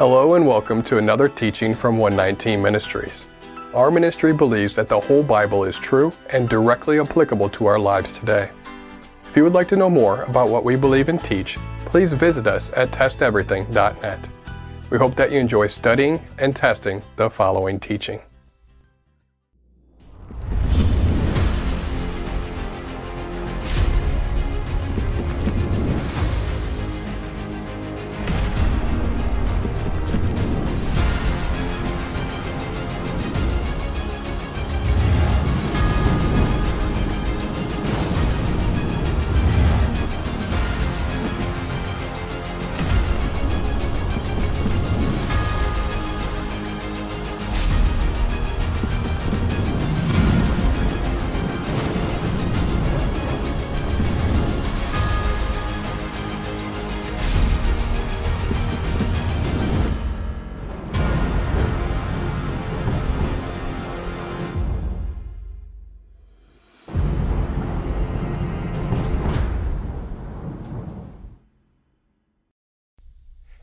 Hello and welcome to another teaching from 119 Ministries. Our ministry believes that the whole Bible is true and directly applicable to our lives today. If you would like to know more about what we believe and teach, please visit us at testeverything.net. We hope that you enjoy studying and testing the following teaching.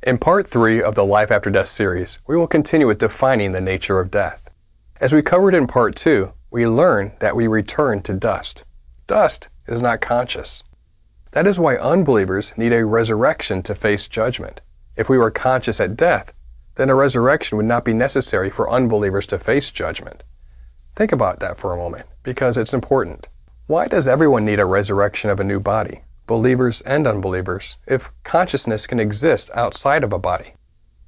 In part three of the Life After Death series, we will continue with defining the nature of death. As we covered in part two, we learn that we return to dust. Dust is not conscious. That is why unbelievers need a resurrection to face judgment. If we were conscious at death, then a resurrection would not be necessary for unbelievers to face judgment. Think about that for a moment, because it's important. Why does everyone need a resurrection of a new body? Believers and unbelievers, if consciousness can exist outside of a body.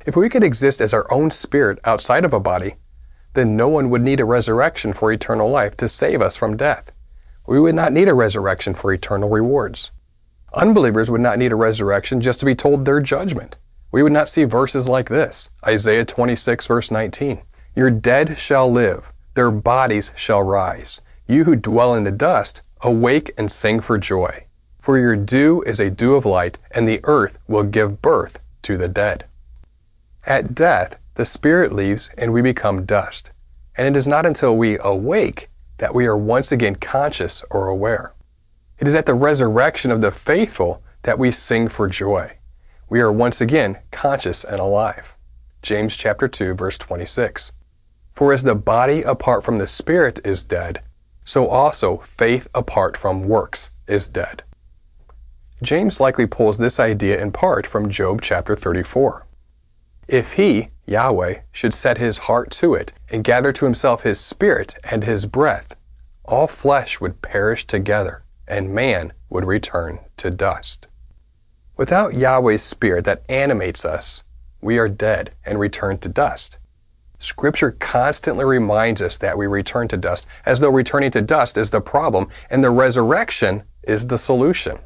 If we could exist as our own spirit outside of a body, then no one would need a resurrection for eternal life to save us from death. We would not need a resurrection for eternal rewards. Unbelievers would not need a resurrection just to be told their judgment. We would not see verses like this Isaiah 26, verse 19. Your dead shall live, their bodies shall rise. You who dwell in the dust, awake and sing for joy. For your dew is a dew of light, and the earth will give birth to the dead. At death, the spirit leaves and we become dust. And it is not until we awake that we are once again conscious or aware. It is at the resurrection of the faithful that we sing for joy. We are once again conscious and alive. James chapter 2 verse 26. For as the body apart from the spirit is dead, so also faith apart from works is dead. James likely pulls this idea in part from Job chapter 34. If he, Yahweh, should set his heart to it and gather to himself his spirit and his breath, all flesh would perish together, and man would return to dust. Without Yahweh's spirit that animates us, we are dead and return to dust. Scripture constantly reminds us that we return to dust, as though returning to dust is the problem and the resurrection is the solution.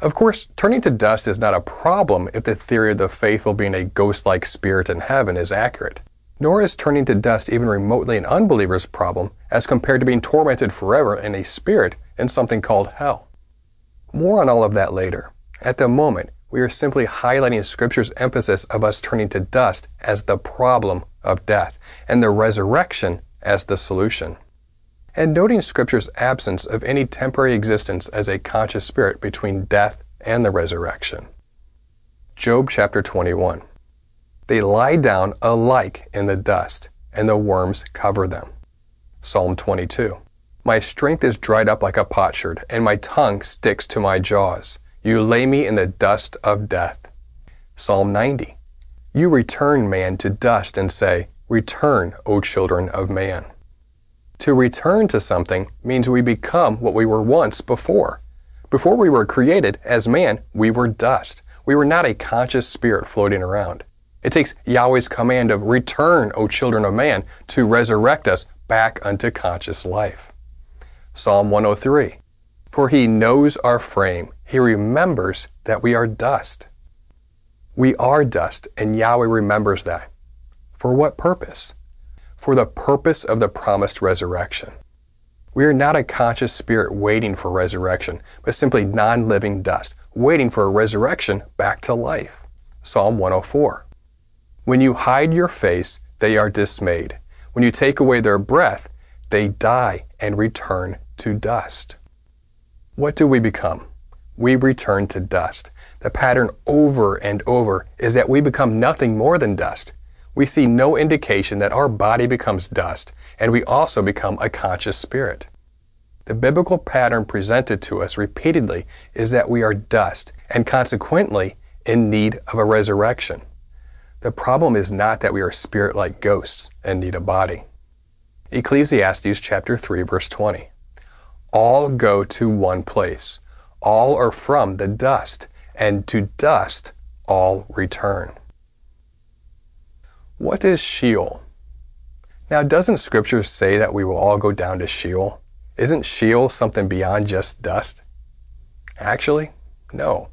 Of course, turning to dust is not a problem if the theory of the faithful being a ghost-like spirit in heaven is accurate. Nor is turning to dust even remotely an unbeliever's problem as compared to being tormented forever in a spirit in something called hell. More on all of that later. At the moment, we are simply highlighting Scripture's emphasis of us turning to dust as the problem of death and the resurrection as the solution and noting Scripture's absence of any temporary existence as a conscious spirit between death and the resurrection. Job chapter 21. They lie down alike in the dust, and the worms cover them. Psalm 22. My strength is dried up like a potsherd, and my tongue sticks to my jaws. You lay me in the dust of death. Psalm 90. You return man to dust and say, Return, O children of man. To return to something means we become what we were once before. Before we were created as man, we were dust. We were not a conscious spirit floating around. It takes Yahweh's command of return, O children of man, to resurrect us back unto conscious life. Psalm 103. For he knows our frame. He remembers that we are dust. We are dust, and Yahweh remembers that. For what purpose? For the purpose of the promised resurrection. We are not a conscious spirit waiting for resurrection, but simply non living dust, waiting for a resurrection back to life. Psalm 104. When you hide your face, they are dismayed. When you take away their breath, they die and return to dust. What do we become? we return to dust. The pattern over and over is that we become nothing more than dust. We see no indication that our body becomes dust, and we also become a conscious spirit. The biblical pattern presented to us repeatedly is that we are dust, and consequently in need of a resurrection. The problem is not that we are spirit like ghosts and need a body. Ecclesiastes chapter 3 verse 20. All go to one place. All are from the dust, and to dust all return. What is Sheol? Now, doesn't Scripture say that we will all go down to Sheol? Isn't Sheol something beyond just dust? Actually, no.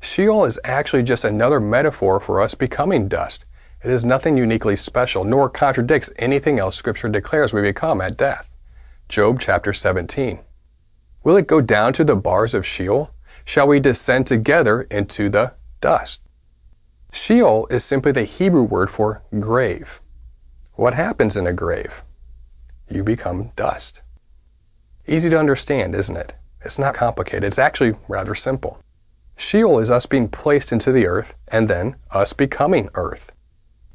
Sheol is actually just another metaphor for us becoming dust. It is nothing uniquely special, nor contradicts anything else Scripture declares we become at death. Job chapter 17. Will it go down to the bars of Sheol? Shall we descend together into the dust? Sheol is simply the Hebrew word for grave. What happens in a grave? You become dust. Easy to understand, isn't it? It's not complicated. It's actually rather simple. Sheol is us being placed into the earth and then us becoming earth.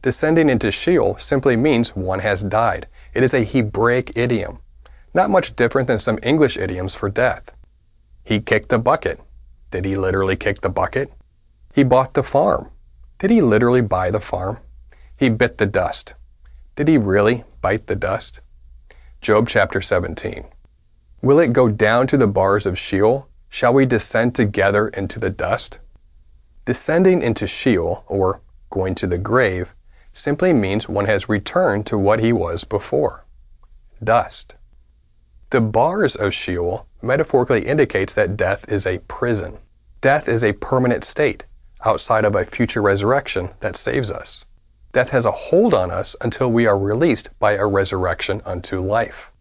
Descending into Sheol simply means one has died. It is a Hebraic idiom, not much different than some English idioms for death. He kicked the bucket. Did he literally kick the bucket? He bought the farm. Did he literally buy the farm? He bit the dust. Did he really bite the dust? Job chapter 17. Will it go down to the bars of Sheol? Shall we descend together into the dust? Descending into Sheol, or going to the grave, simply means one has returned to what he was before dust. The bars of Sheol metaphorically indicates that death is a prison. Death is a permanent state outside of a future resurrection that saves us. Death has a hold on us until we are released by a resurrection unto life.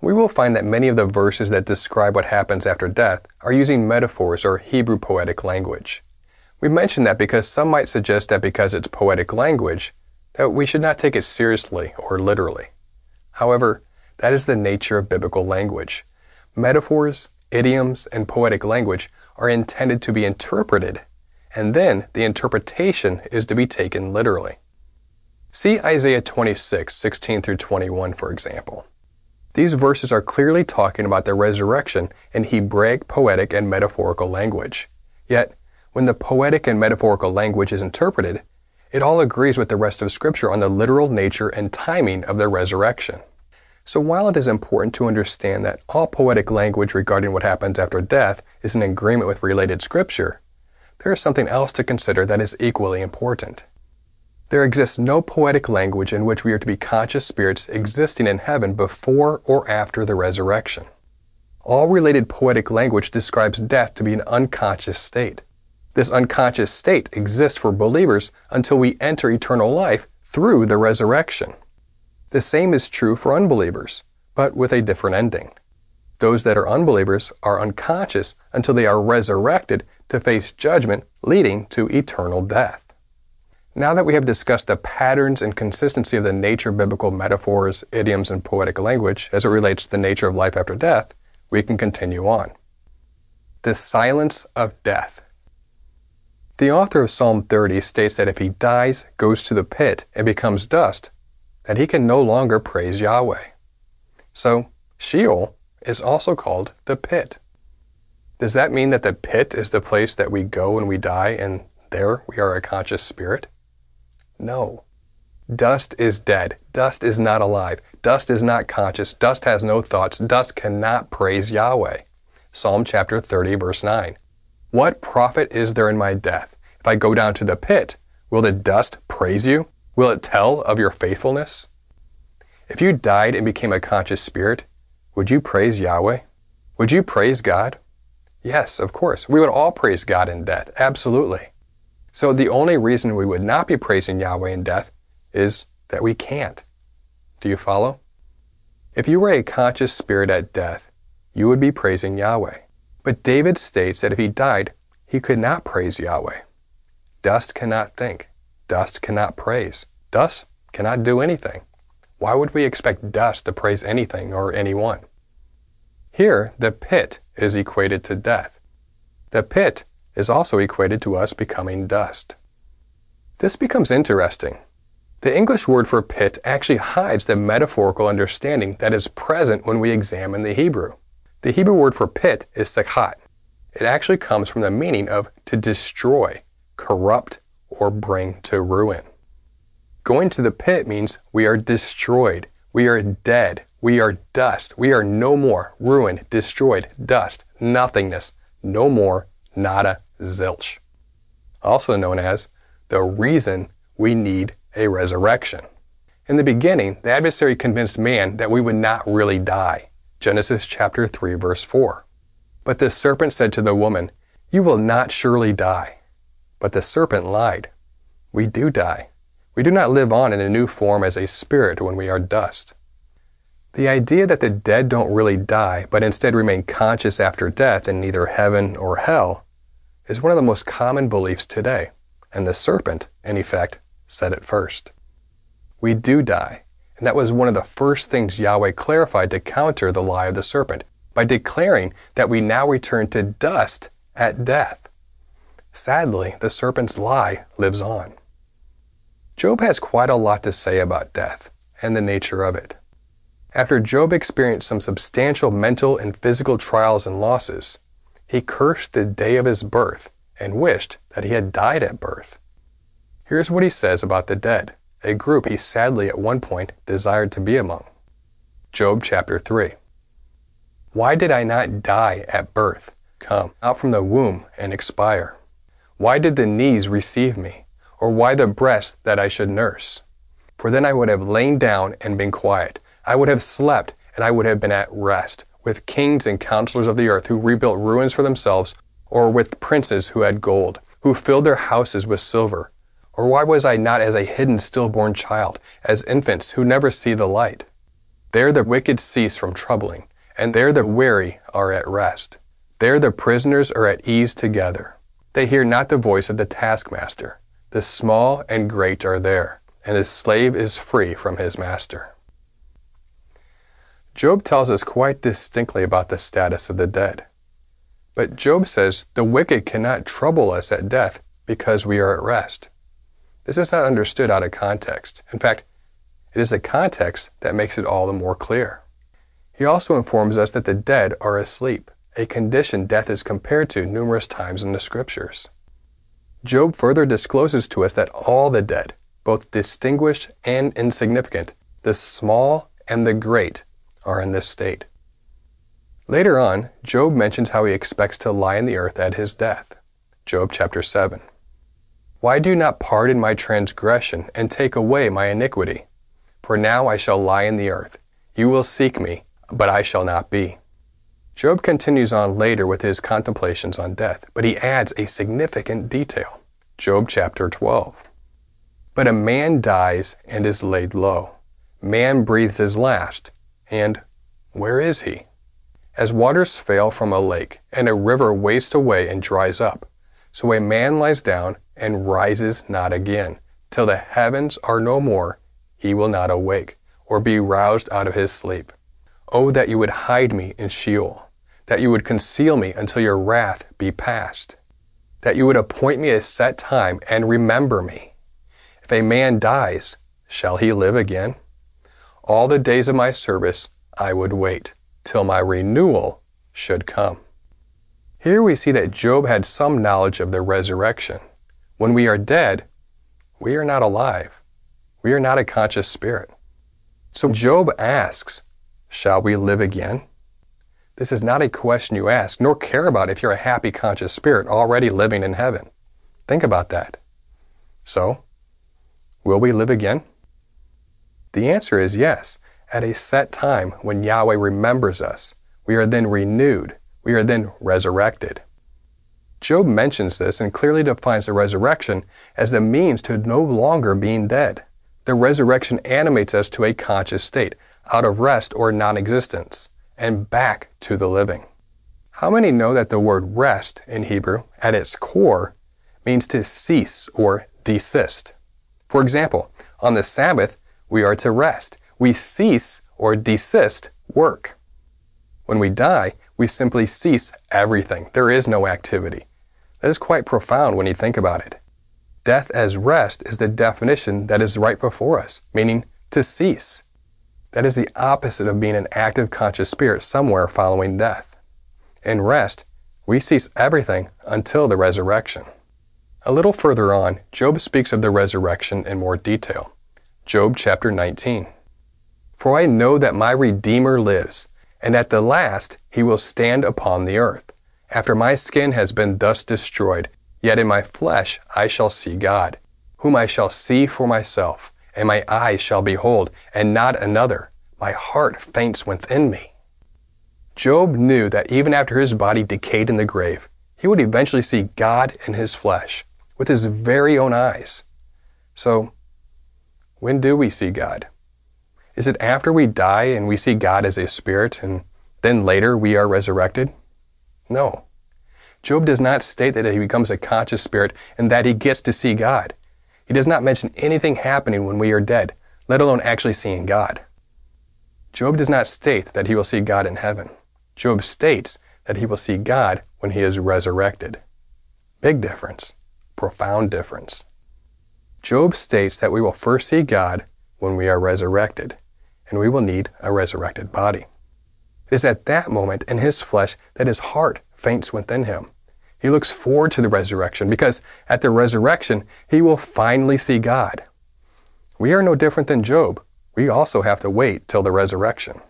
We will find that many of the verses that describe what happens after death are using metaphors or Hebrew poetic language. We mention that because some might suggest that because it's poetic language, that we should not take it seriously or literally. However, that is the nature of biblical language. Metaphors, idioms, and poetic language are intended to be interpreted and then the interpretation is to be taken literally. See Isaiah 26, 16 through 21, for example. These verses are clearly talking about the resurrection in Hebraic poetic and metaphorical language. Yet, when the poetic and metaphorical language is interpreted, it all agrees with the rest of Scripture on the literal nature and timing of the resurrection. So while it is important to understand that all poetic language regarding what happens after death is in agreement with related Scripture, there is something else to consider that is equally important. There exists no poetic language in which we are to be conscious spirits existing in heaven before or after the resurrection. All related poetic language describes death to be an unconscious state. This unconscious state exists for believers until we enter eternal life through the resurrection. The same is true for unbelievers, but with a different ending. Those that are unbelievers are unconscious until they are resurrected to face judgment leading to eternal death. Now that we have discussed the patterns and consistency of the nature of biblical metaphors, idioms, and poetic language as it relates to the nature of life after death, we can continue on. The silence of death. The author of Psalm 30 states that if he dies, goes to the pit, and becomes dust, that he can no longer praise Yahweh. So, Sheol is also called the pit. Does that mean that the pit is the place that we go when we die and there we are a conscious spirit? No. Dust is dead. Dust is not alive. Dust is not conscious. Dust has no thoughts. Dust cannot praise Yahweh. Psalm chapter 30 verse 9. What profit is there in my death? If I go down to the pit, will the dust praise you? Will it tell of your faithfulness? If you died and became a conscious spirit, would you praise Yahweh? Would you praise God? Yes, of course. We would all praise God in death. Absolutely. So the only reason we would not be praising Yahweh in death is that we can't. Do you follow? If you were a conscious spirit at death, you would be praising Yahweh. But David states that if he died, he could not praise Yahweh. Dust cannot think. Dust cannot praise. Dust cannot do anything. Why would we expect dust to praise anything or anyone? Here, the pit is equated to death. The pit is also equated to us becoming dust. This becomes interesting. The English word for pit actually hides the metaphorical understanding that is present when we examine the Hebrew. The Hebrew word for pit is sekhat. It actually comes from the meaning of to destroy, corrupt, or bring to ruin. Going to the pit means we are destroyed, we are dead, we are dust, we are no more, ruined, destroyed, dust, nothingness, no more, nada, zilch. Also known as the reason we need a resurrection. In the beginning, the adversary convinced man that we would not really die. Genesis chapter 3 verse 4. But the serpent said to the woman, You will not surely die. But the serpent lied. We do die. We do not live on in a new form as a spirit when we are dust. The idea that the dead don't really die, but instead remain conscious after death in neither heaven or hell, is one of the most common beliefs today. And the serpent, in effect, said it first. We do die, and that was one of the first things Yahweh clarified to counter the lie of the serpent by declaring that we now return to dust at death. Sadly, the serpent's lie lives on. Job has quite a lot to say about death and the nature of it. After Job experienced some substantial mental and physical trials and losses, he cursed the day of his birth and wished that he had died at birth. Here's what he says about the dead, a group he sadly at one point desired to be among. Job chapter 3. Why did I not die at birth, come out from the womb and expire? Why did the knees receive me, or why the breast that I should nurse? For then I would have lain down and been quiet. I would have slept, and I would have been at rest, with kings and counselors of the earth who rebuilt ruins for themselves, or with princes who had gold, who filled their houses with silver. Or why was I not as a hidden stillborn child, as infants who never see the light? There the wicked cease from troubling and there the weary are at rest. There the prisoners are at ease together. They hear not the voice of the taskmaster. The small and great are there, and the slave is free from his master. Job tells us quite distinctly about the status of the dead. But Job says the wicked cannot trouble us at death because we are at rest. This is not understood out of context. In fact, it is the context that makes it all the more clear. He also informs us that the dead are asleep, a condition death is compared to numerous times in the scriptures. Job further discloses to us that all the dead, both distinguished and insignificant, the small and the great, are in this state. Later on, Job mentions how he expects to lie in the earth at his death. Job chapter 7. Why do you not pardon my transgression and take away my iniquity? For now I shall lie in the earth. You will seek me, but I shall not be. Job continues on later with his contemplations on death, but he adds a significant detail. Job chapter 12. But a man dies and is laid low. Man breathes his last, and where is he? As waters fail from a lake, and a river wastes away and dries up, so a man lies down and rises not again. Till the heavens are no more, he will not awake, or be roused out of his sleep. Oh, that you would hide me in Sheol, that you would conceal me until your wrath be past, that you would appoint me a set time and remember me. If a man dies, shall he live again? All the days of my service I would wait till my renewal should come. Here we see that Job had some knowledge of the resurrection. When we are dead, we are not alive. We are not a conscious spirit. So Job asks, Shall we live again? This is not a question you ask, nor care about if you're a happy, conscious spirit already living in heaven. Think about that. So, will we live again? The answer is yes. At a set time when Yahweh remembers us, we are then renewed. We are then resurrected. Job mentions this and clearly defines the resurrection as the means to no longer being dead. The resurrection animates us to a conscious state, out of rest or non existence, and back to the living. How many know that the word rest in Hebrew, at its core, means to cease or desist? For example, on the Sabbath, we are to rest. We cease or desist work. When we die, we simply cease everything. There is no activity. That is quite profound when you think about it. Death as rest is the definition that is right before us, meaning to cease. That is the opposite of being an active conscious spirit somewhere following death. In rest, we cease everything until the resurrection. A little further on, Job speaks of the resurrection in more detail. Job chapter 19. For I know that my Redeemer lives, and at the last he will stand upon the earth. After my skin has been thus destroyed, yet in my flesh I shall see God, whom I shall see for myself, and my eyes shall behold, and not another. My heart faints within me. Job knew that even after his body decayed in the grave, he would eventually see God in his flesh, with his very own eyes. So, when do we see God? Is it after we die and we see God as a spirit and then later we are resurrected? No. Job does not state that he becomes a conscious spirit and that he gets to see God. He does not mention anything happening when we are dead, let alone actually seeing God. Job does not state that he will see God in heaven. Job states that he will see God when he is resurrected. Big difference. Profound difference. Job states that we will first see God when we are resurrected, and we will need a resurrected body. It is at that moment in his flesh that his heart faints within him. He looks forward to the resurrection because at the resurrection, he will finally see God. We are no different than Job. We also have to wait till the resurrection.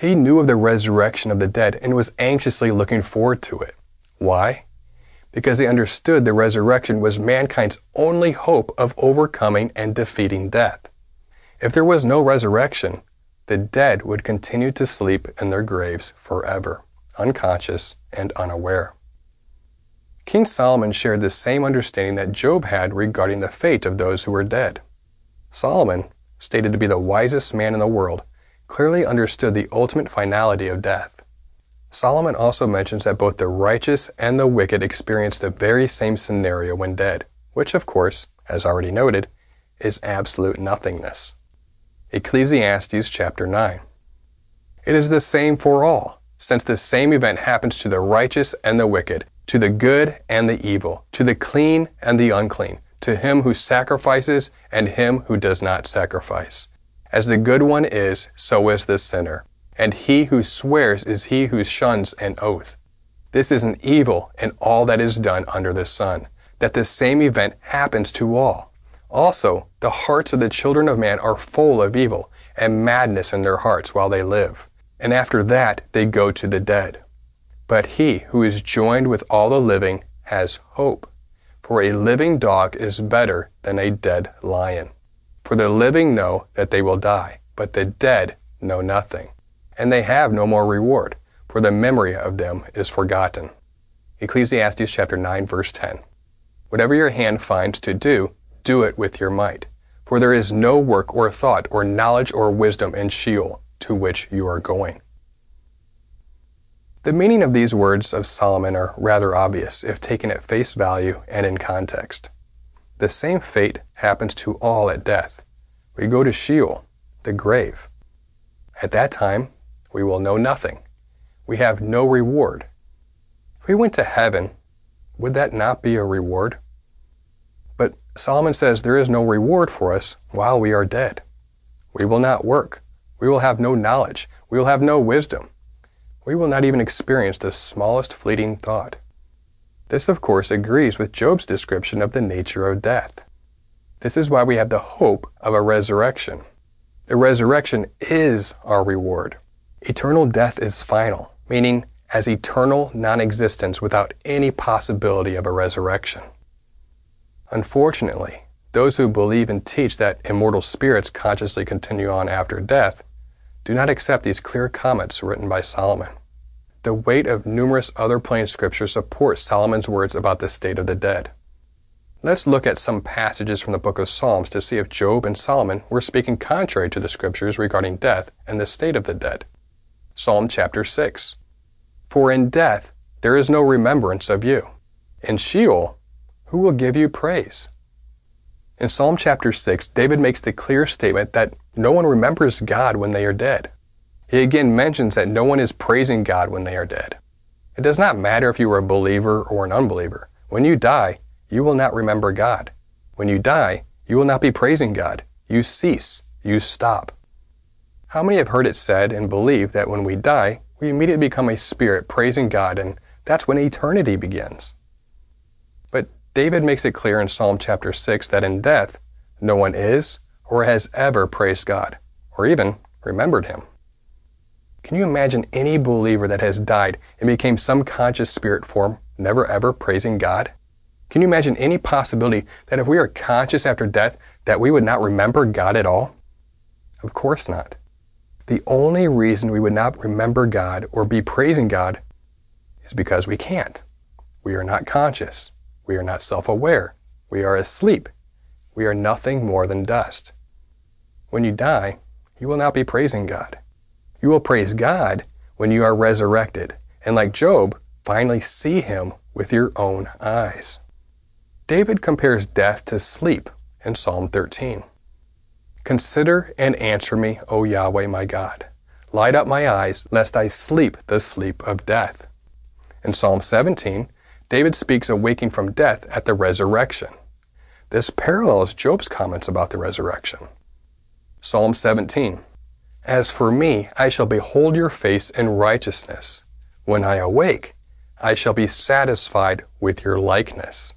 He knew of the resurrection of the dead and was anxiously looking forward to it. Why? Because he understood the resurrection was mankind's only hope of overcoming and defeating death. If there was no resurrection, the dead would continue to sleep in their graves forever, unconscious and unaware. King Solomon shared the same understanding that Job had regarding the fate of those who were dead. Solomon, stated to be the wisest man in the world, clearly understood the ultimate finality of death. Solomon also mentions that both the righteous and the wicked experience the very same scenario when dead, which, of course, as already noted, is absolute nothingness. Ecclesiastes chapter 9. It is the same for all, since the same event happens to the righteous and the wicked, to the good and the evil, to the clean and the unclean, to him who sacrifices and him who does not sacrifice. As the good one is, so is the sinner, and he who swears is he who shuns an oath. This is an evil in all that is done under the sun, that the same event happens to all. Also, the hearts of the children of man are full of evil and madness in their hearts while they live. And after that, they go to the dead. But he who is joined with all the living has hope. For a living dog is better than a dead lion. For the living know that they will die, but the dead know nothing. And they have no more reward, for the memory of them is forgotten. Ecclesiastes chapter 9 verse 10. Whatever your hand finds to do, do it with your might. For there is no work or thought or knowledge or wisdom in Sheol to which you are going. The meaning of these words of Solomon are rather obvious if taken at face value and in context. The same fate happens to all at death. We go to Sheol, the grave. At that time, we will know nothing. We have no reward. If we went to heaven, would that not be a reward? But Solomon says there is no reward for us while we are dead. We will not work. We will have no knowledge. We will have no wisdom. We will not even experience the smallest fleeting thought. This, of course, agrees with Job's description of the nature of death. This is why we have the hope of a resurrection. The resurrection is our reward. Eternal death is final, meaning as eternal non existence without any possibility of a resurrection. Unfortunately, those who believe and teach that immortal spirits consciously continue on after death do not accept these clear comments written by Solomon. The weight of numerous other plain scriptures supports Solomon's words about the state of the dead. Let's look at some passages from the book of Psalms to see if Job and Solomon were speaking contrary to the scriptures regarding death and the state of the dead. Psalm chapter 6. For in death there is no remembrance of you. In Sheol who will give you praise? In Psalm chapter 6, David makes the clear statement that no one remembers God when they are dead. he again mentions that no one is praising God when they are dead. It does not matter if you are a believer or an unbeliever. When you die, you will not remember God. When you die, you will not be praising God. You cease. You stop. How many have heard it said and believe that when we die, we immediately become a spirit praising God, and that's when eternity begins? But David makes it clear in Psalm chapter 6 that in death, no one is or has ever praised God, or even remembered Him. Can you imagine any believer that has died and became some conscious spirit form never ever praising God? Can you imagine any possibility that if we are conscious after death that we would not remember God at all? Of course not. The only reason we would not remember God or be praising God is because we can't. We are not conscious. We are not self-aware. We are asleep. We are nothing more than dust. When you die, you will not be praising God. You will praise God when you are resurrected, and like Job, finally see Him with your own eyes. David compares death to sleep in Psalm 13. Consider and answer me, O Yahweh my God. Light up my eyes, lest I sleep the sleep of death. In Psalm 17, David speaks of waking from death at the resurrection. This parallels Job's comments about the resurrection. Psalm 17 as for me, I shall behold your face in righteousness. When I awake, I shall be satisfied with your likeness.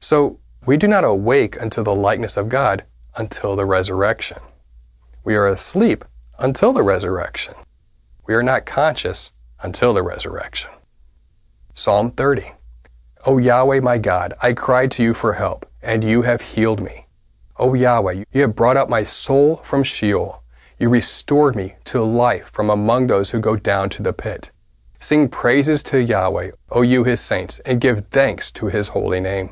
So, we do not awake unto the likeness of God until the resurrection. We are asleep until the resurrection. We are not conscious until the resurrection. Psalm 30. O Yahweh my God, I cried to you for help, and you have healed me. O Yahweh, you have brought up my soul from Sheol. You restored me to life from among those who go down to the pit. Sing praises to Yahweh, O you his saints, and give thanks to his holy name.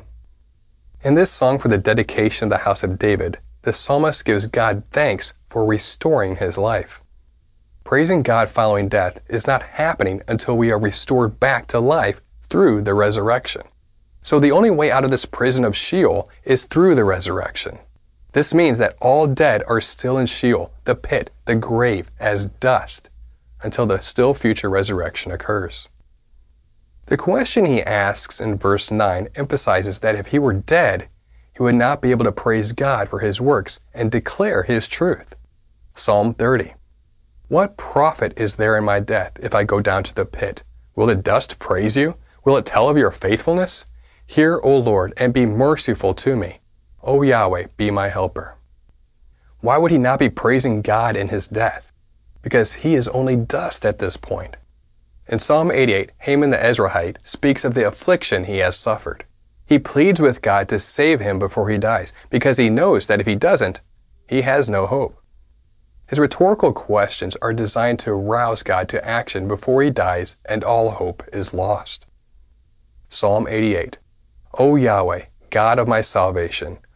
In this song for the dedication of the house of David, the psalmist gives God thanks for restoring his life. Praising God following death is not happening until we are restored back to life through the resurrection. So the only way out of this prison of Sheol is through the resurrection. This means that all dead are still in Sheol, the pit, the grave, as dust, until the still future resurrection occurs. The question he asks in verse 9 emphasizes that if he were dead, he would not be able to praise God for his works and declare his truth. Psalm 30. What profit is there in my death if I go down to the pit? Will the dust praise you? Will it tell of your faithfulness? Hear, O Lord, and be merciful to me. O Yahweh, be my helper. Why would he not be praising God in his death? Because he is only dust at this point. In Psalm 88, Heman the Ezrahite speaks of the affliction he has suffered. He pleads with God to save him before he dies, because he knows that if he doesn't, he has no hope. His rhetorical questions are designed to rouse God to action before he dies and all hope is lost. Psalm 88 O Yahweh, God of my salvation,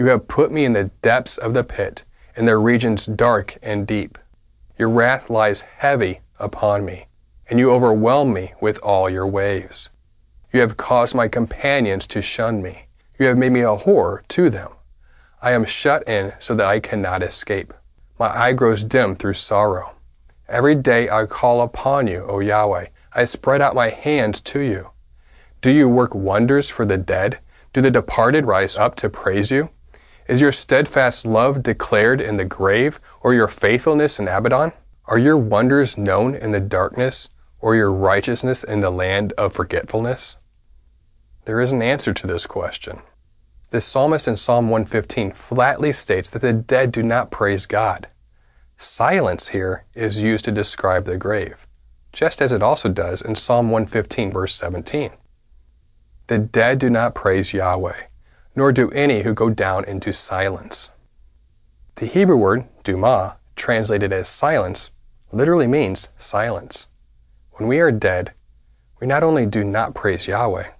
You have put me in the depths of the pit, in their regions dark and deep. Your wrath lies heavy upon me, and you overwhelm me with all your waves. You have caused my companions to shun me. You have made me a horror to them. I am shut in so that I cannot escape. My eye grows dim through sorrow. Every day I call upon you, O Yahweh. I spread out my hands to you. Do you work wonders for the dead? Do the departed rise up to praise you? Is your steadfast love declared in the grave, or your faithfulness in Abaddon? Are your wonders known in the darkness, or your righteousness in the land of forgetfulness? There is an answer to this question. The psalmist in Psalm 115 flatly states that the dead do not praise God. Silence here is used to describe the grave, just as it also does in Psalm 115, verse 17. The dead do not praise Yahweh nor do any who go down into silence. The Hebrew word, duma, translated as silence, literally means silence. when we are dead, we not only do not praise Yahweh,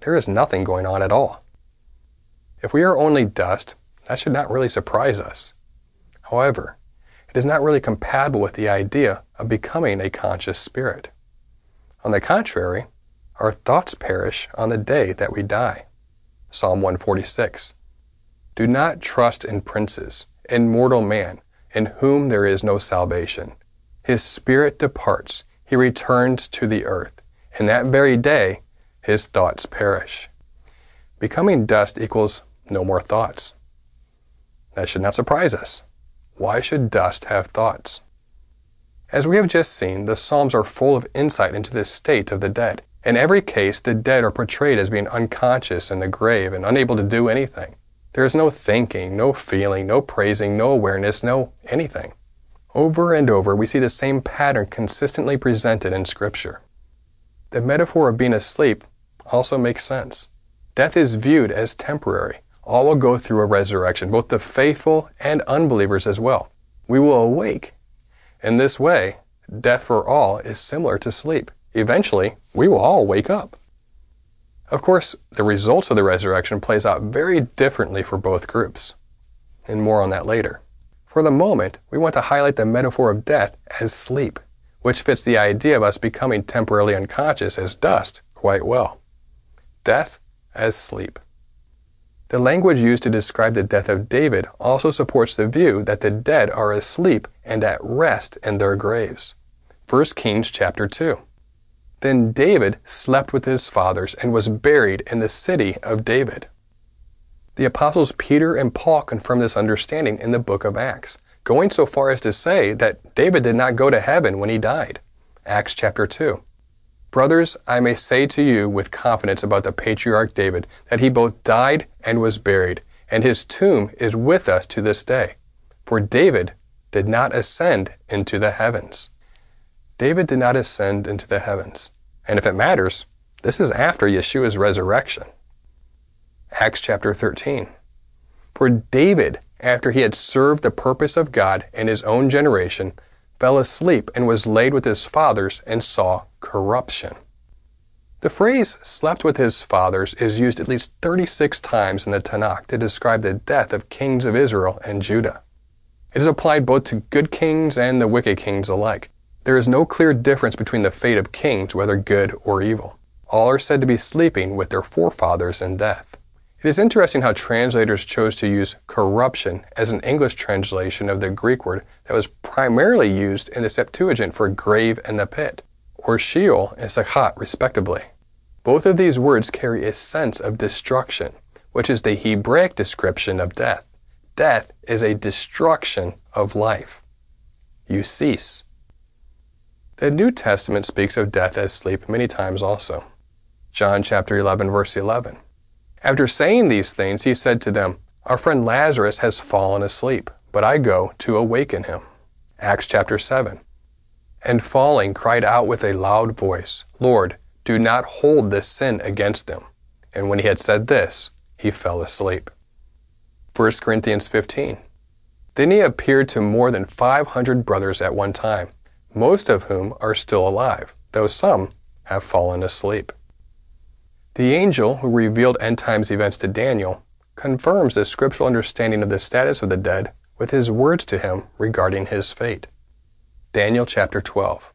there is nothing going on at all. If we are only dust, that should not really surprise us. However, it is not really compatible with the idea of becoming a conscious spirit. On the contrary, our thoughts perish on the day that we die. Psalm 146. Do not trust in princes, in mortal man, in whom there is no salvation. His spirit departs, he returns to the earth, and that very day his thoughts perish. Becoming dust equals no more thoughts. That should not surprise us. Why should dust have thoughts? As we have just seen, the Psalms are full of insight into the state of the dead. In every case, the dead are portrayed as being unconscious in the grave and unable to do anything. There is no thinking, no feeling, no praising, no awareness, no anything. Over and over, we see the same pattern consistently presented in Scripture. The metaphor of being asleep also makes sense. Death is viewed as temporary. All will go through a resurrection, both the faithful and unbelievers as well. We will awake. In this way, death for all is similar to sleep. Eventually, we will all wake up. Of course, the results of the resurrection plays out very differently for both groups. And more on that later. For the moment, we want to highlight the metaphor of death as sleep, which fits the idea of us becoming temporarily unconscious as dust quite well. Death as sleep. The language used to describe the death of David also supports the view that the dead are asleep and at rest in their graves. 1 Kings chapter 2. Then David slept with his fathers and was buried in the city of David. The apostles Peter and Paul confirm this understanding in the book of Acts, going so far as to say that David did not go to heaven when he died. Acts chapter 2. Brothers, I may say to you with confidence about the patriarch David that he both died and was buried, and his tomb is with us to this day. For David did not ascend into the heavens. David did not ascend into the heavens. And if it matters, this is after Yeshua's resurrection. Acts chapter 13. For David, after he had served the purpose of God in his own generation, fell asleep and was laid with his fathers and saw corruption. The phrase slept with his fathers is used at least 36 times in the Tanakh to describe the death of kings of Israel and Judah. It is applied both to good kings and the wicked kings alike. There is no clear difference between the fate of kings, whether good or evil. All are said to be sleeping with their forefathers in death. It is interesting how translators chose to use corruption as an English translation of the Greek word that was primarily used in the Septuagint for grave and the pit, or Sheol and Sakhat, respectively. Both of these words carry a sense of destruction, which is the Hebraic description of death. Death is a destruction of life. You cease. The New Testament speaks of death as sleep many times also. John chapter 11 verse 11. After saying these things, he said to them, Our friend Lazarus has fallen asleep, but I go to awaken him. Acts chapter 7. And falling, cried out with a loud voice, Lord, do not hold this sin against them. And when he had said this, he fell asleep. 1 Corinthians 15. Then he appeared to more than 500 brothers at one time most of whom are still alive, though some have fallen asleep. The angel who revealed end times events to Daniel confirms the scriptural understanding of the status of the dead with his words to him regarding his fate. Daniel chapter 12.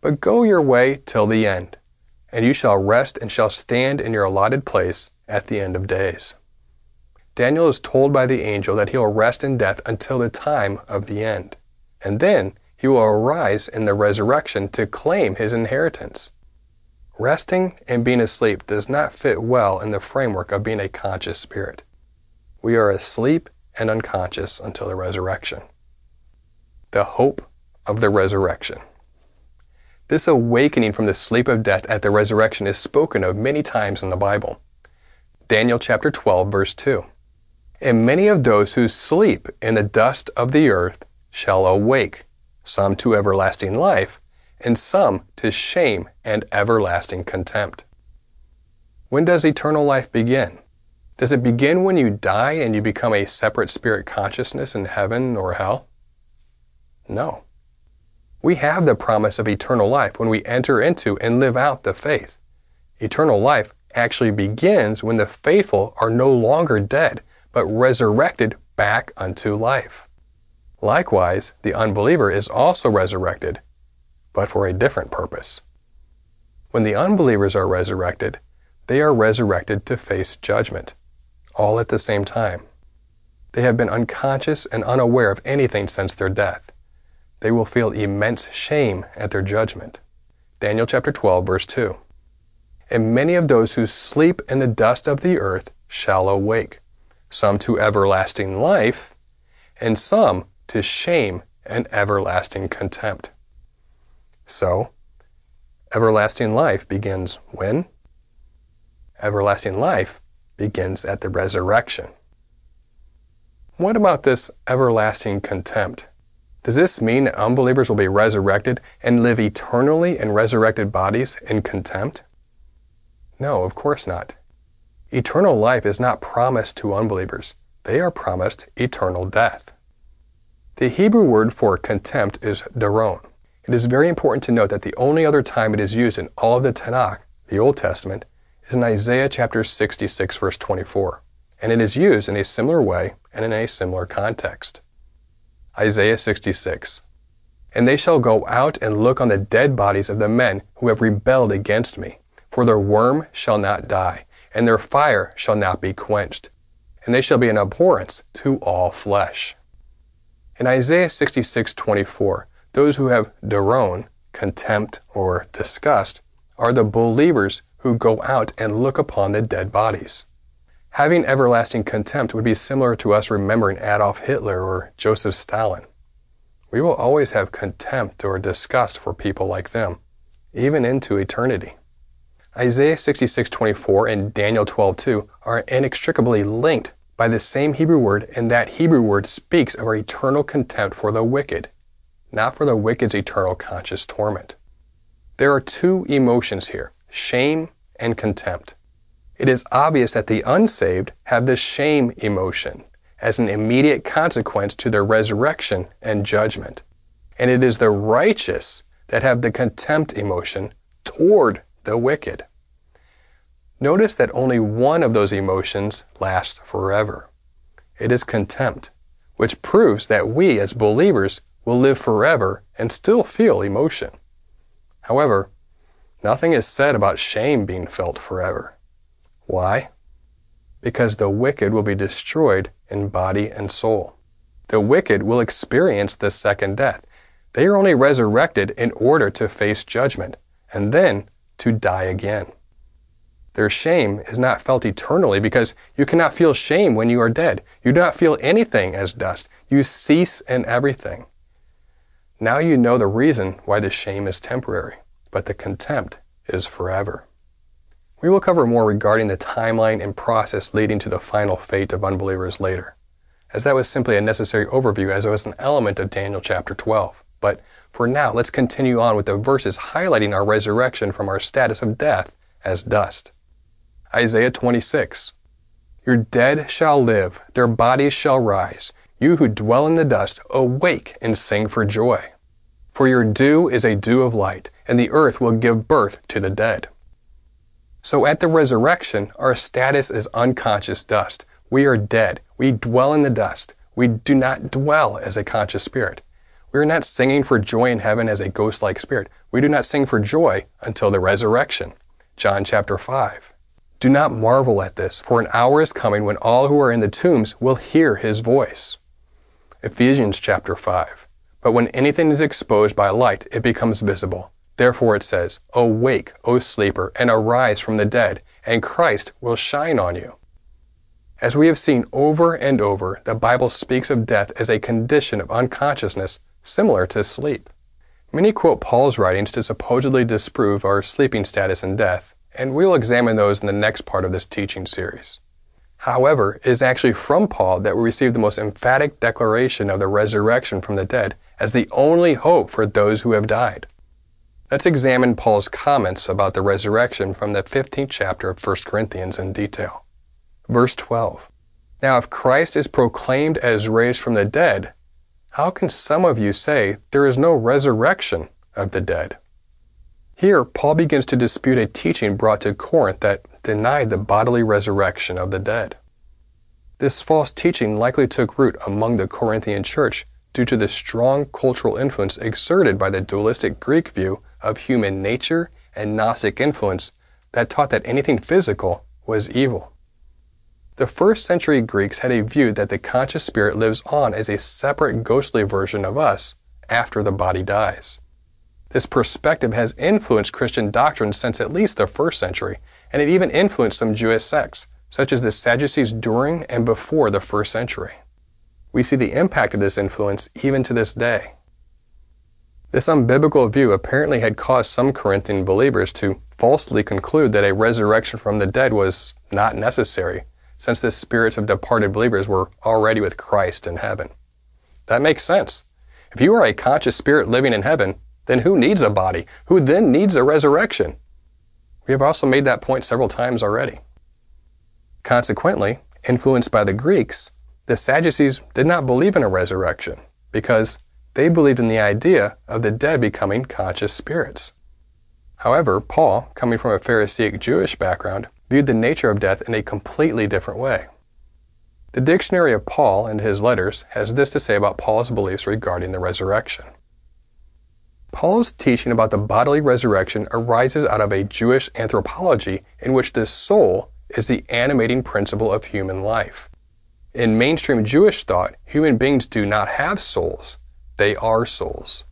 But go your way till the end, and you shall rest and shall stand in your allotted place at the end of days. Daniel is told by the angel that he will rest in death until the time of the end, and then he will arise in the resurrection to claim his inheritance. Resting and being asleep does not fit well in the framework of being a conscious spirit. We are asleep and unconscious until the resurrection. The hope of the resurrection. This awakening from the sleep of death at the resurrection is spoken of many times in the Bible. Daniel chapter 12 verse 2. And many of those who sleep in the dust of the earth shall awake some to everlasting life, and some to shame and everlasting contempt. When does eternal life begin? Does it begin when you die and you become a separate spirit consciousness in heaven or hell? No. We have the promise of eternal life when we enter into and live out the faith. Eternal life actually begins when the faithful are no longer dead, but resurrected back unto life. Likewise, the unbeliever is also resurrected, but for a different purpose. When the unbelievers are resurrected, they are resurrected to face judgment, all at the same time. They have been unconscious and unaware of anything since their death. They will feel immense shame at their judgment. Daniel chapter 12 verse 2. And many of those who sleep in the dust of the earth shall awake, some to everlasting life, and some to shame and everlasting contempt. So, everlasting life begins when? Everlasting life begins at the resurrection. What about this everlasting contempt? Does this mean that unbelievers will be resurrected and live eternally in resurrected bodies in contempt? No, of course not. Eternal life is not promised to unbelievers. They are promised eternal death. The Hebrew word for contempt is daron. It is very important to note that the only other time it is used in all of the Tanakh, the Old Testament, is in Isaiah chapter 66 verse 24, and it is used in a similar way and in a similar context. Isaiah 66 And they shall go out and look on the dead bodies of the men who have rebelled against me, for their worm shall not die, and their fire shall not be quenched, and they shall be an abhorrence to all flesh. In Isaiah 66:24, those who have daron, contempt or disgust, are the believers who go out and look upon the dead bodies. Having everlasting contempt would be similar to us remembering Adolf Hitler or Joseph Stalin. We will always have contempt or disgust for people like them, even into eternity. Isaiah 66:24 and Daniel 12:2 are inextricably linked by the same Hebrew word, and that Hebrew word speaks of our eternal contempt for the wicked, not for the wicked's eternal conscious torment. There are two emotions here, shame and contempt. It is obvious that the unsaved have the shame emotion as an immediate consequence to their resurrection and judgment. And it is the righteous that have the contempt emotion toward the wicked. Notice that only one of those emotions lasts forever. It is contempt, which proves that we as believers will live forever and still feel emotion. However, nothing is said about shame being felt forever. Why? Because the wicked will be destroyed in body and soul. The wicked will experience the second death. They are only resurrected in order to face judgment and then to die again. Their shame is not felt eternally because you cannot feel shame when you are dead. You do not feel anything as dust. You cease in everything. Now you know the reason why the shame is temporary, but the contempt is forever. We will cover more regarding the timeline and process leading to the final fate of unbelievers later, as that was simply a necessary overview as it was an element of Daniel chapter 12. But for now, let's continue on with the verses highlighting our resurrection from our status of death as dust. Isaiah 26. Your dead shall live, their bodies shall rise. You who dwell in the dust, awake and sing for joy. For your dew is a dew of light, and the earth will give birth to the dead. So at the resurrection, our status is unconscious dust. We are dead. We dwell in the dust. We do not dwell as a conscious spirit. We are not singing for joy in heaven as a ghost like spirit. We do not sing for joy until the resurrection. John chapter 5. Do not marvel at this, for an hour is coming when all who are in the tombs will hear his voice. Ephesians chapter 5. But when anything is exposed by light, it becomes visible. Therefore it says, Awake, O sleeper, and arise from the dead, and Christ will shine on you. As we have seen over and over, the Bible speaks of death as a condition of unconsciousness similar to sleep. Many quote Paul's writings to supposedly disprove our sleeping status in death, and we will examine those in the next part of this teaching series. However, it is actually from Paul that we receive the most emphatic declaration of the resurrection from the dead as the only hope for those who have died. Let's examine Paul's comments about the resurrection from the 15th chapter of 1 Corinthians in detail. Verse 12. Now if Christ is proclaimed as raised from the dead, how can some of you say there is no resurrection of the dead? Here, Paul begins to dispute a teaching brought to Corinth that denied the bodily resurrection of the dead. This false teaching likely took root among the Corinthian church due to the strong cultural influence exerted by the dualistic Greek view of human nature and Gnostic influence that taught that anything physical was evil. The first century Greeks had a view that the conscious spirit lives on as a separate ghostly version of us after the body dies. This perspective has influenced Christian doctrine since at least the first century, and it even influenced some Jewish sects, such as the Sadducees during and before the first century. We see the impact of this influence even to this day. This unbiblical view apparently had caused some Corinthian believers to falsely conclude that a resurrection from the dead was not necessary since the spirits of departed believers were already with Christ in heaven. That makes sense. If you are a conscious spirit living in heaven, then who needs a body? Who then needs a resurrection? We have also made that point several times already. Consequently, influenced by the Greeks, the Sadducees did not believe in a resurrection because they believed in the idea of the dead becoming conscious spirits. However, Paul, coming from a Pharisaic Jewish background, viewed the nature of death in a completely different way. The dictionary of Paul and his letters has this to say about Paul's beliefs regarding the resurrection. Paul's teaching about the bodily resurrection arises out of a Jewish anthropology in which the soul is the animating principle of human life. In mainstream Jewish thought, human beings do not have souls, they are souls.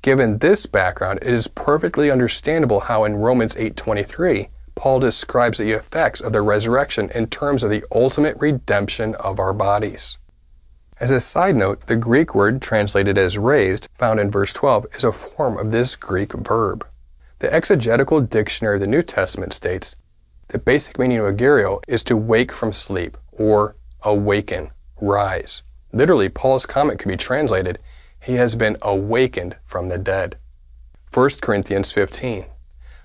Given this background, it is perfectly understandable how in Romans 8:23 Paul describes the effects of the resurrection in terms of the ultimate redemption of our bodies. As a side note, the Greek word translated as raised, found in verse 12, is a form of this Greek verb. The exegetical dictionary of the New Testament states the basic meaning of egeiro is to wake from sleep or awaken, rise. Literally, Paul's comment could be translated, he has been awakened from the dead. 1 Corinthians 15.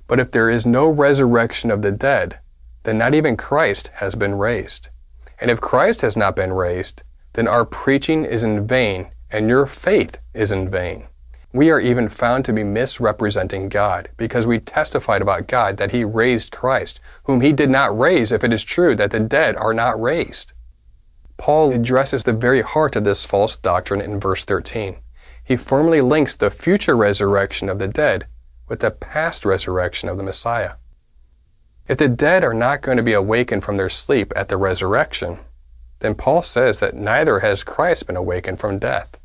But if there is no resurrection of the dead, then not even Christ has been raised. And if Christ has not been raised, then our preaching is in vain and your faith is in vain. We are even found to be misrepresenting God because we testified about God that he raised Christ, whom he did not raise if it is true that the dead are not raised. Paul addresses the very heart of this false doctrine in verse 13. He firmly links the future resurrection of the dead with the past resurrection of the Messiah. If the dead are not going to be awakened from their sleep at the resurrection, then Paul says that neither has Christ been awakened from death.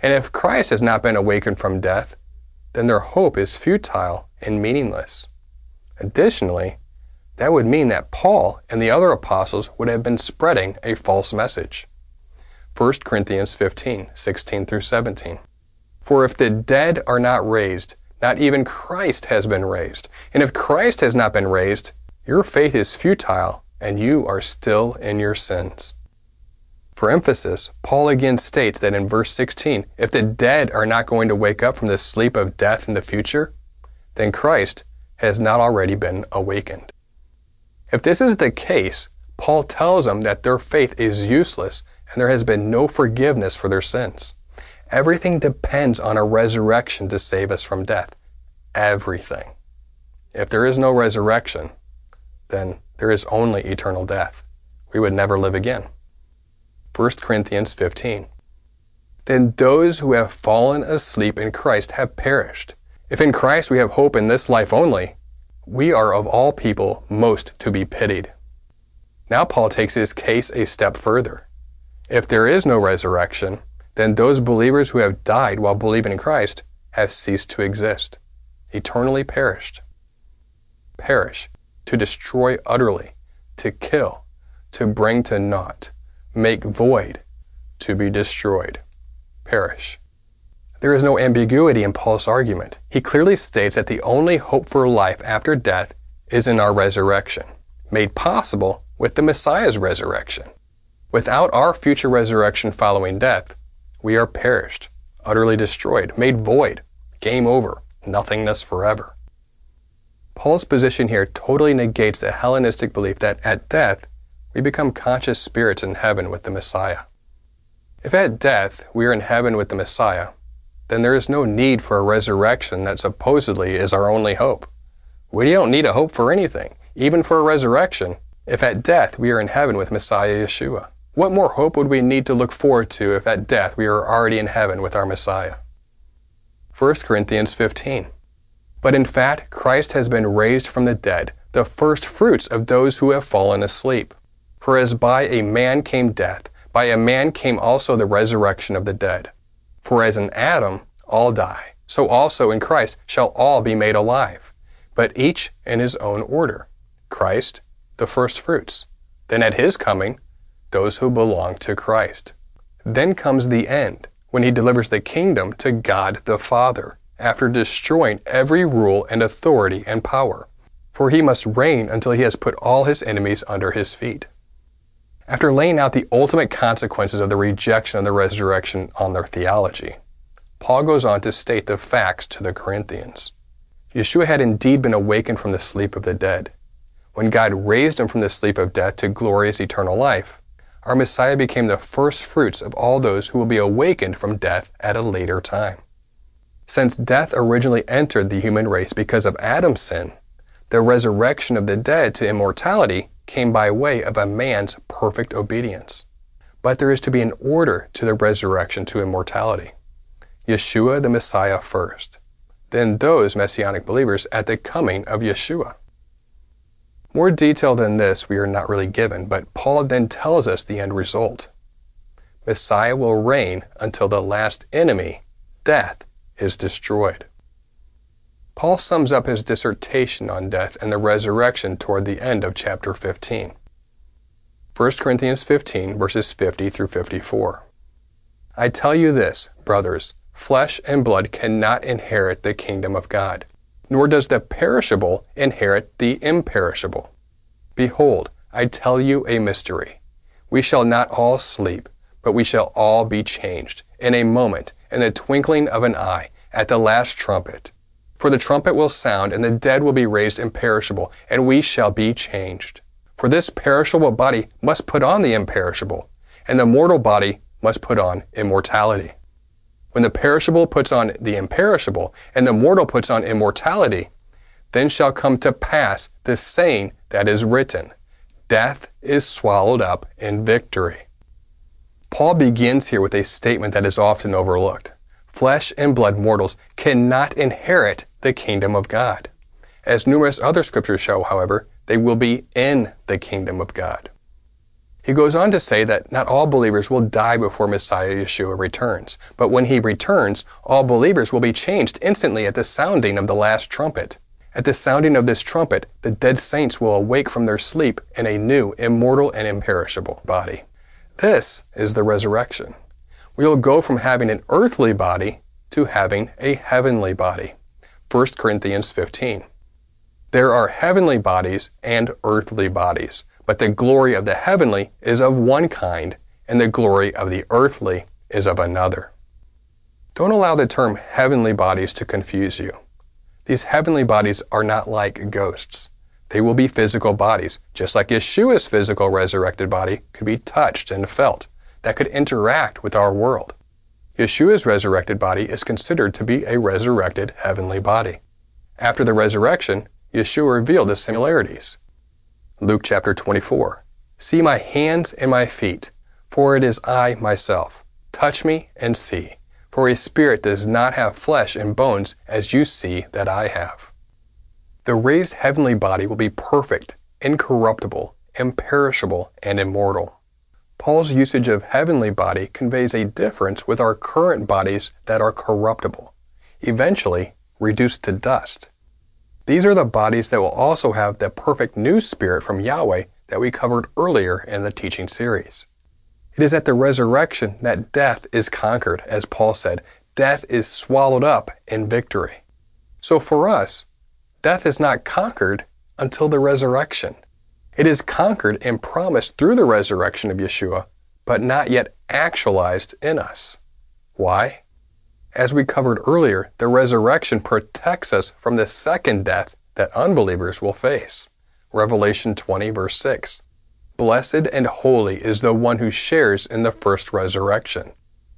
And if Christ has not been awakened from death, then their hope is futile and meaningless. Additionally, that would mean that Paul and the other apostles would have been spreading a false message. 1 Corinthians 15, 16 through 17. For if the dead are not raised, not even Christ has been raised. And if Christ has not been raised, your faith is futile and you are still in your sins. For emphasis, Paul again states that in verse 16, if the dead are not going to wake up from the sleep of death in the future, then Christ has not already been awakened. If this is the case, Paul tells them that their faith is useless and there has been no forgiveness for their sins. Everything depends on a resurrection to save us from death. Everything. If there is no resurrection, then there is only eternal death. We would never live again. 1 Corinthians 15. Then those who have fallen asleep in Christ have perished. If in Christ we have hope in this life only, we are of all people most to be pitied. Now Paul takes his case a step further. If there is no resurrection, then those believers who have died while believing in Christ have ceased to exist, eternally perished. Perish, to destroy utterly, to kill, to bring to naught, make void, to be destroyed, perish. There is no ambiguity in Paul's argument. He clearly states that the only hope for life after death is in our resurrection, made possible with the Messiah's resurrection. Without our future resurrection following death, we are perished, utterly destroyed, made void, game over, nothingness forever. Paul's position here totally negates the Hellenistic belief that at death we become conscious spirits in heaven with the Messiah. If at death we are in heaven with the Messiah, then there is no need for a resurrection that supposedly is our only hope. We don't need a hope for anything, even for a resurrection, if at death we are in heaven with Messiah Yeshua. What more hope would we need to look forward to if at death we are already in heaven with our Messiah? 1 Corinthians 15. But in fact, Christ has been raised from the dead, the first fruits of those who have fallen asleep. For as by a man came death, by a man came also the resurrection of the dead. For as in Adam all die, so also in Christ shall all be made alive, but each in his own order. Christ, the first fruits. Then at his coming, those who belong to Christ. Then comes the end, when he delivers the kingdom to God the Father, after destroying every rule and authority and power. For he must reign until he has put all his enemies under his feet. After laying out the ultimate consequences of the rejection of the resurrection on their theology, Paul goes on to state the facts to the Corinthians. Yeshua had indeed been awakened from the sleep of the dead. When God raised him from the sleep of death to glorious eternal life, our Messiah became the first fruits of all those who will be awakened from death at a later time. Since death originally entered the human race because of Adam's sin, the resurrection of the dead to immortality came by way of a man's perfect obedience. But there is to be an order to the resurrection to immortality. Yeshua the Messiah first, then those messianic believers at the coming of Yeshua. More detail than this we are not really given, but Paul then tells us the end result. Messiah will reign until the last enemy, death, is destroyed. Paul sums up his dissertation on death and the resurrection toward the end of chapter 15. 1 Corinthians 15, verses 50 through 54. I tell you this, brothers, flesh and blood cannot inherit the kingdom of God, nor does the perishable inherit the imperishable. Behold, I tell you a mystery. We shall not all sleep, but we shall all be changed, in a moment, in the twinkling of an eye, at the last trumpet. For the trumpet will sound, and the dead will be raised imperishable, and we shall be changed. For this perishable body must put on the imperishable, and the mortal body must put on immortality. When the perishable puts on the imperishable, and the mortal puts on immortality, then shall come to pass the saying that is written Death is swallowed up in victory. Paul begins here with a statement that is often overlooked flesh and blood mortals cannot inherit the kingdom of God. As numerous other scriptures show, however, they will be in the kingdom of God. He goes on to say that not all believers will die before Messiah Yeshua returns, but when he returns, all believers will be changed instantly at the sounding of the last trumpet. At the sounding of this trumpet, the dead saints will awake from their sleep in a new, immortal, and imperishable body. This is the resurrection we will go from having an earthly body to having a heavenly body. 1 Corinthians 15. There are heavenly bodies and earthly bodies, but the glory of the heavenly is of one kind, and the glory of the earthly is of another. Don't allow the term heavenly bodies to confuse you. These heavenly bodies are not like ghosts. They will be physical bodies, just like Yeshua's physical resurrected body could be touched and felt that could interact with our world. Yeshua's resurrected body is considered to be a resurrected heavenly body. After the resurrection, Yeshua revealed the similarities. Luke chapter 24. See my hands and my feet, for it is I myself. Touch me and see, for a spirit does not have flesh and bones as you see that I have. The raised heavenly body will be perfect, incorruptible, imperishable, and immortal. Paul's usage of heavenly body conveys a difference with our current bodies that are corruptible, eventually reduced to dust. These are the bodies that will also have the perfect new spirit from Yahweh that we covered earlier in the teaching series. It is at the resurrection that death is conquered, as Paul said, death is swallowed up in victory. So for us, death is not conquered until the resurrection. It is conquered and promised through the resurrection of Yeshua, but not yet actualized in us. Why? As we covered earlier, the resurrection protects us from the second death that unbelievers will face. Revelation 20, verse 6. Blessed and holy is the one who shares in the first resurrection.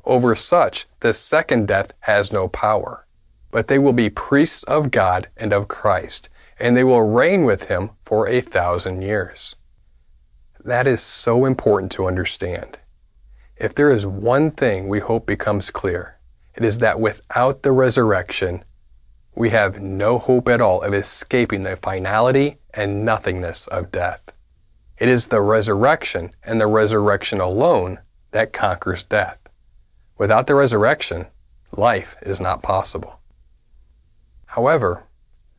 Over such, the second death has no power. But they will be priests of God and of Christ, and they will reign with him for a thousand years. That is so important to understand. If there is one thing we hope becomes clear, it is that without the resurrection, we have no hope at all of escaping the finality and nothingness of death. It is the resurrection and the resurrection alone that conquers death. Without the resurrection, life is not possible. However,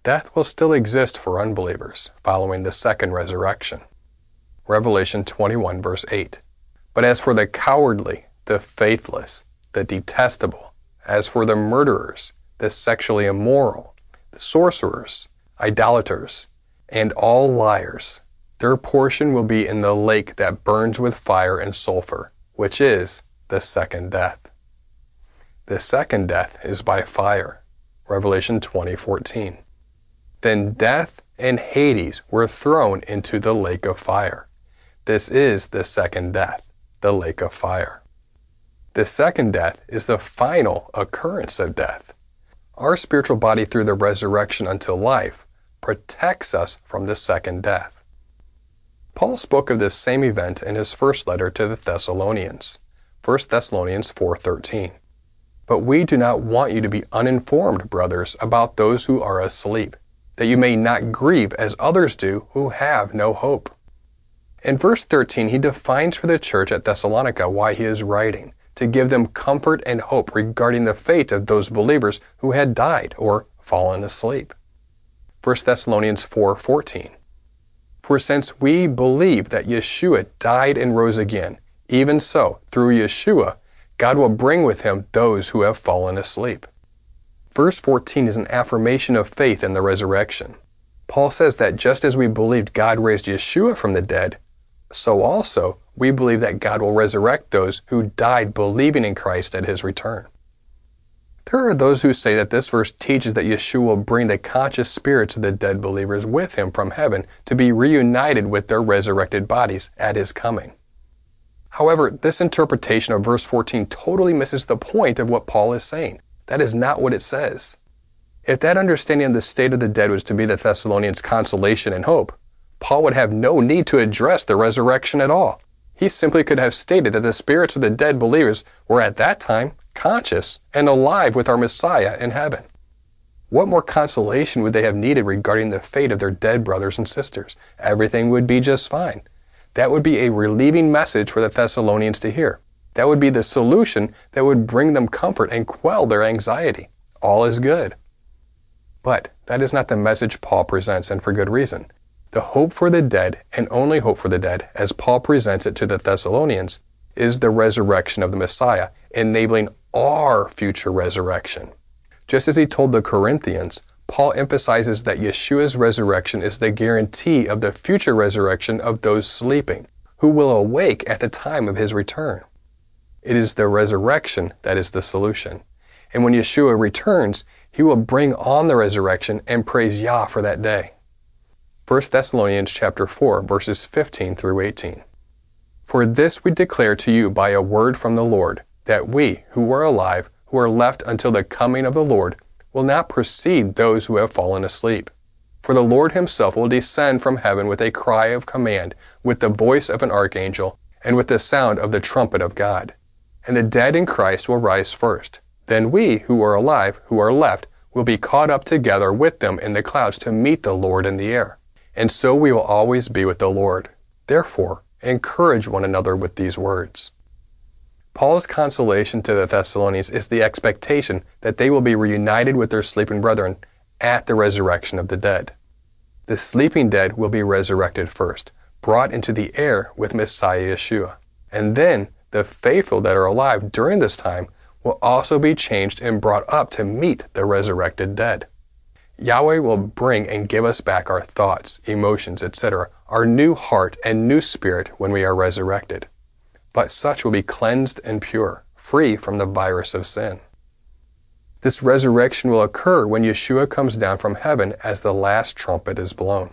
death will still exist for unbelievers following the second resurrection. Revelation 21 verse 8. But as for the cowardly, the faithless, the detestable, as for the murderers, the sexually immoral, the sorcerers, idolaters, and all liars, their portion will be in the lake that burns with fire and sulfur, which is the second death. The second death is by fire. Revelation 20:14. Then death and Hades were thrown into the lake of fire. This is the second death, the lake of fire. The second death is the final occurrence of death. Our spiritual body through the resurrection until life protects us from the second death. Paul spoke of this same event in his first letter to the Thessalonians, 1 Thessalonians 4:13. But we do not want you to be uninformed, brothers, about those who are asleep, that you may not grieve as others do who have no hope. In verse 13, he defines for the church at Thessalonica why he is writing, to give them comfort and hope regarding the fate of those believers who had died or fallen asleep. 1 Thessalonians 4:14 For since we believe that Yeshua died and rose again, even so, through Yeshua, God will bring with him those who have fallen asleep. Verse 14 is an affirmation of faith in the resurrection. Paul says that just as we believed God raised Yeshua from the dead, so also we believe that God will resurrect those who died believing in Christ at his return. There are those who say that this verse teaches that Yeshua will bring the conscious spirits of the dead believers with him from heaven to be reunited with their resurrected bodies at his coming. However, this interpretation of verse 14 totally misses the point of what Paul is saying. That is not what it says. If that understanding of the state of the dead was to be the Thessalonians' consolation and hope, Paul would have no need to address the resurrection at all. He simply could have stated that the spirits of the dead believers were at that time conscious and alive with our Messiah in heaven. What more consolation would they have needed regarding the fate of their dead brothers and sisters? Everything would be just fine. That would be a relieving message for the Thessalonians to hear. That would be the solution that would bring them comfort and quell their anxiety. All is good. But that is not the message Paul presents, and for good reason. The hope for the dead, and only hope for the dead, as Paul presents it to the Thessalonians, is the resurrection of the Messiah, enabling our future resurrection. Just as he told the Corinthians, Paul emphasizes that Yeshua's resurrection is the guarantee of the future resurrection of those sleeping, who will awake at the time of his return. It is the resurrection that is the solution. And when Yeshua returns, he will bring on the resurrection and praise Yah for that day. 1 Thessalonians chapter 4 verses 15 through 18. For this we declare to you by a word from the Lord, that we who are alive, who are left until the coming of the Lord, will not precede those who have fallen asleep. For the Lord himself will descend from heaven with a cry of command, with the voice of an archangel, and with the sound of the trumpet of God. And the dead in Christ will rise first. Then we, who are alive, who are left, will be caught up together with them in the clouds to meet the Lord in the air. And so we will always be with the Lord. Therefore, encourage one another with these words. Paul's consolation to the Thessalonians is the expectation that they will be reunited with their sleeping brethren at the resurrection of the dead. The sleeping dead will be resurrected first, brought into the air with Messiah Yeshua. And then the faithful that are alive during this time will also be changed and brought up to meet the resurrected dead. Yahweh will bring and give us back our thoughts, emotions, etc., our new heart and new spirit when we are resurrected but such will be cleansed and pure, free from the virus of sin. This resurrection will occur when Yeshua comes down from heaven as the last trumpet is blown.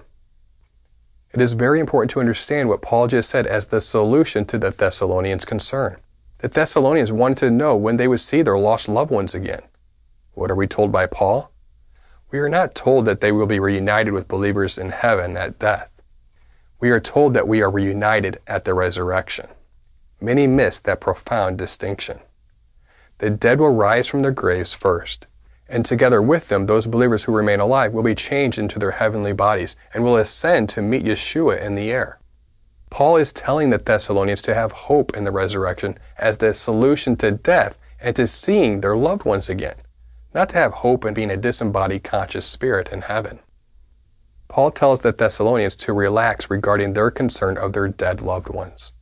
It is very important to understand what Paul just said as the solution to the Thessalonians' concern. The Thessalonians wanted to know when they would see their lost loved ones again. What are we told by Paul? We are not told that they will be reunited with believers in heaven at death. We are told that we are reunited at the resurrection. Many miss that profound distinction. The dead will rise from their graves first, and together with them, those believers who remain alive will be changed into their heavenly bodies and will ascend to meet Yeshua in the air. Paul is telling the Thessalonians to have hope in the resurrection as the solution to death and to seeing their loved ones again, not to have hope in being a disembodied conscious spirit in heaven. Paul tells the Thessalonians to relax regarding their concern of their dead loved ones.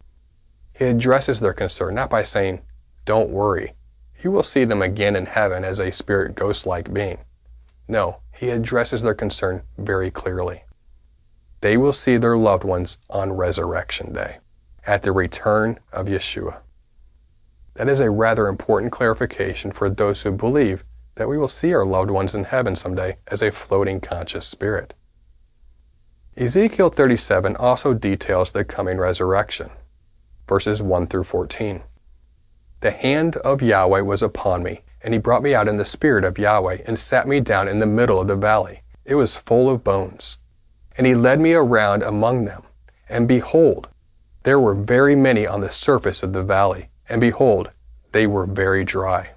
He addresses their concern not by saying, Don't worry, you will see them again in heaven as a spirit ghost like being. No, he addresses their concern very clearly. They will see their loved ones on Resurrection Day, at the return of Yeshua. That is a rather important clarification for those who believe that we will see our loved ones in heaven someday as a floating conscious spirit. Ezekiel 37 also details the coming resurrection, verses 1 through 14. The hand of Yahweh was upon me, and he brought me out in the spirit of Yahweh, and sat me down in the middle of the valley. It was full of bones. And he led me around among them. And behold, there were very many on the surface of the valley, and behold, they were very dry.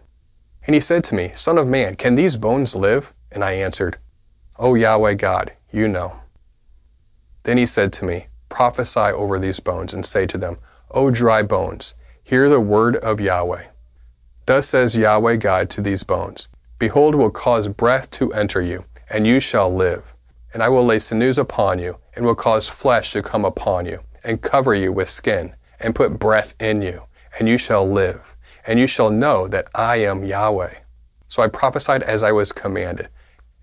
And he said to me, Son of man, can these bones live? And I answered, O Yahweh God, you know. Then he said to me, Prophesy over these bones, and say to them, O dry bones, Hear the word of Yahweh. Thus says Yahweh God to these bones Behold, will cause breath to enter you, and you shall live. And I will lay sinews upon you, and will cause flesh to come upon you, and cover you with skin, and put breath in you, and you shall live. And you shall know that I am Yahweh. So I prophesied as I was commanded.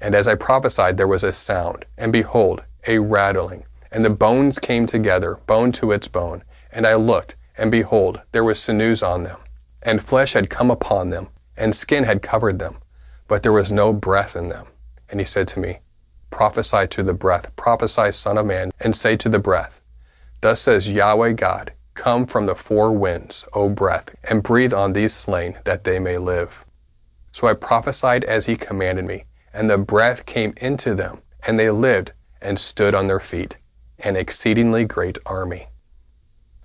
And as I prophesied, there was a sound, and behold, a rattling. And the bones came together, bone to its bone. And I looked, and behold, there was sinews on them, and flesh had come upon them, and skin had covered them, but there was no breath in them. And he said to me, Prophesy to the breath, prophesy, Son of Man, and say to the breath, Thus says Yahweh God, Come from the four winds, O breath, and breathe on these slain, that they may live. So I prophesied as he commanded me, and the breath came into them, and they lived and stood on their feet, an exceedingly great army.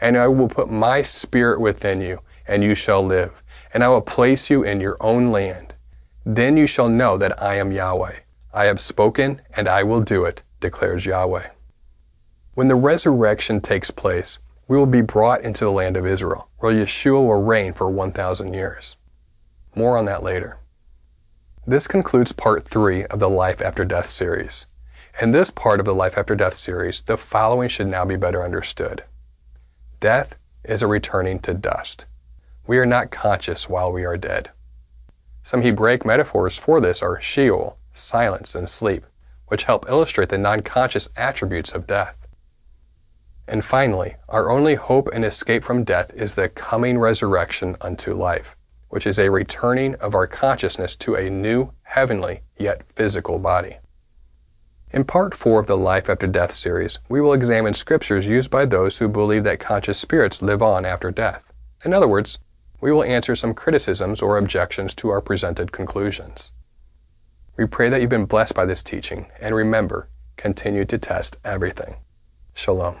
and I will put my spirit within you, and you shall live. And I will place you in your own land. Then you shall know that I am Yahweh. I have spoken, and I will do it, declares Yahweh. When the resurrection takes place, we will be brought into the land of Israel, where Yeshua will reign for 1,000 years. More on that later. This concludes part three of the Life After Death series. In this part of the Life After Death series, the following should now be better understood. Death is a returning to dust. We are not conscious while we are dead. Some Hebraic metaphors for this are Sheol, silence, and sleep, which help illustrate the non conscious attributes of death. And finally, our only hope and escape from death is the coming resurrection unto life, which is a returning of our consciousness to a new, heavenly, yet physical body. In part 4 of the Life After Death series, we will examine scriptures used by those who believe that conscious spirits live on after death. In other words, we will answer some criticisms or objections to our presented conclusions. We pray that you've been blessed by this teaching, and remember, continue to test everything. Shalom.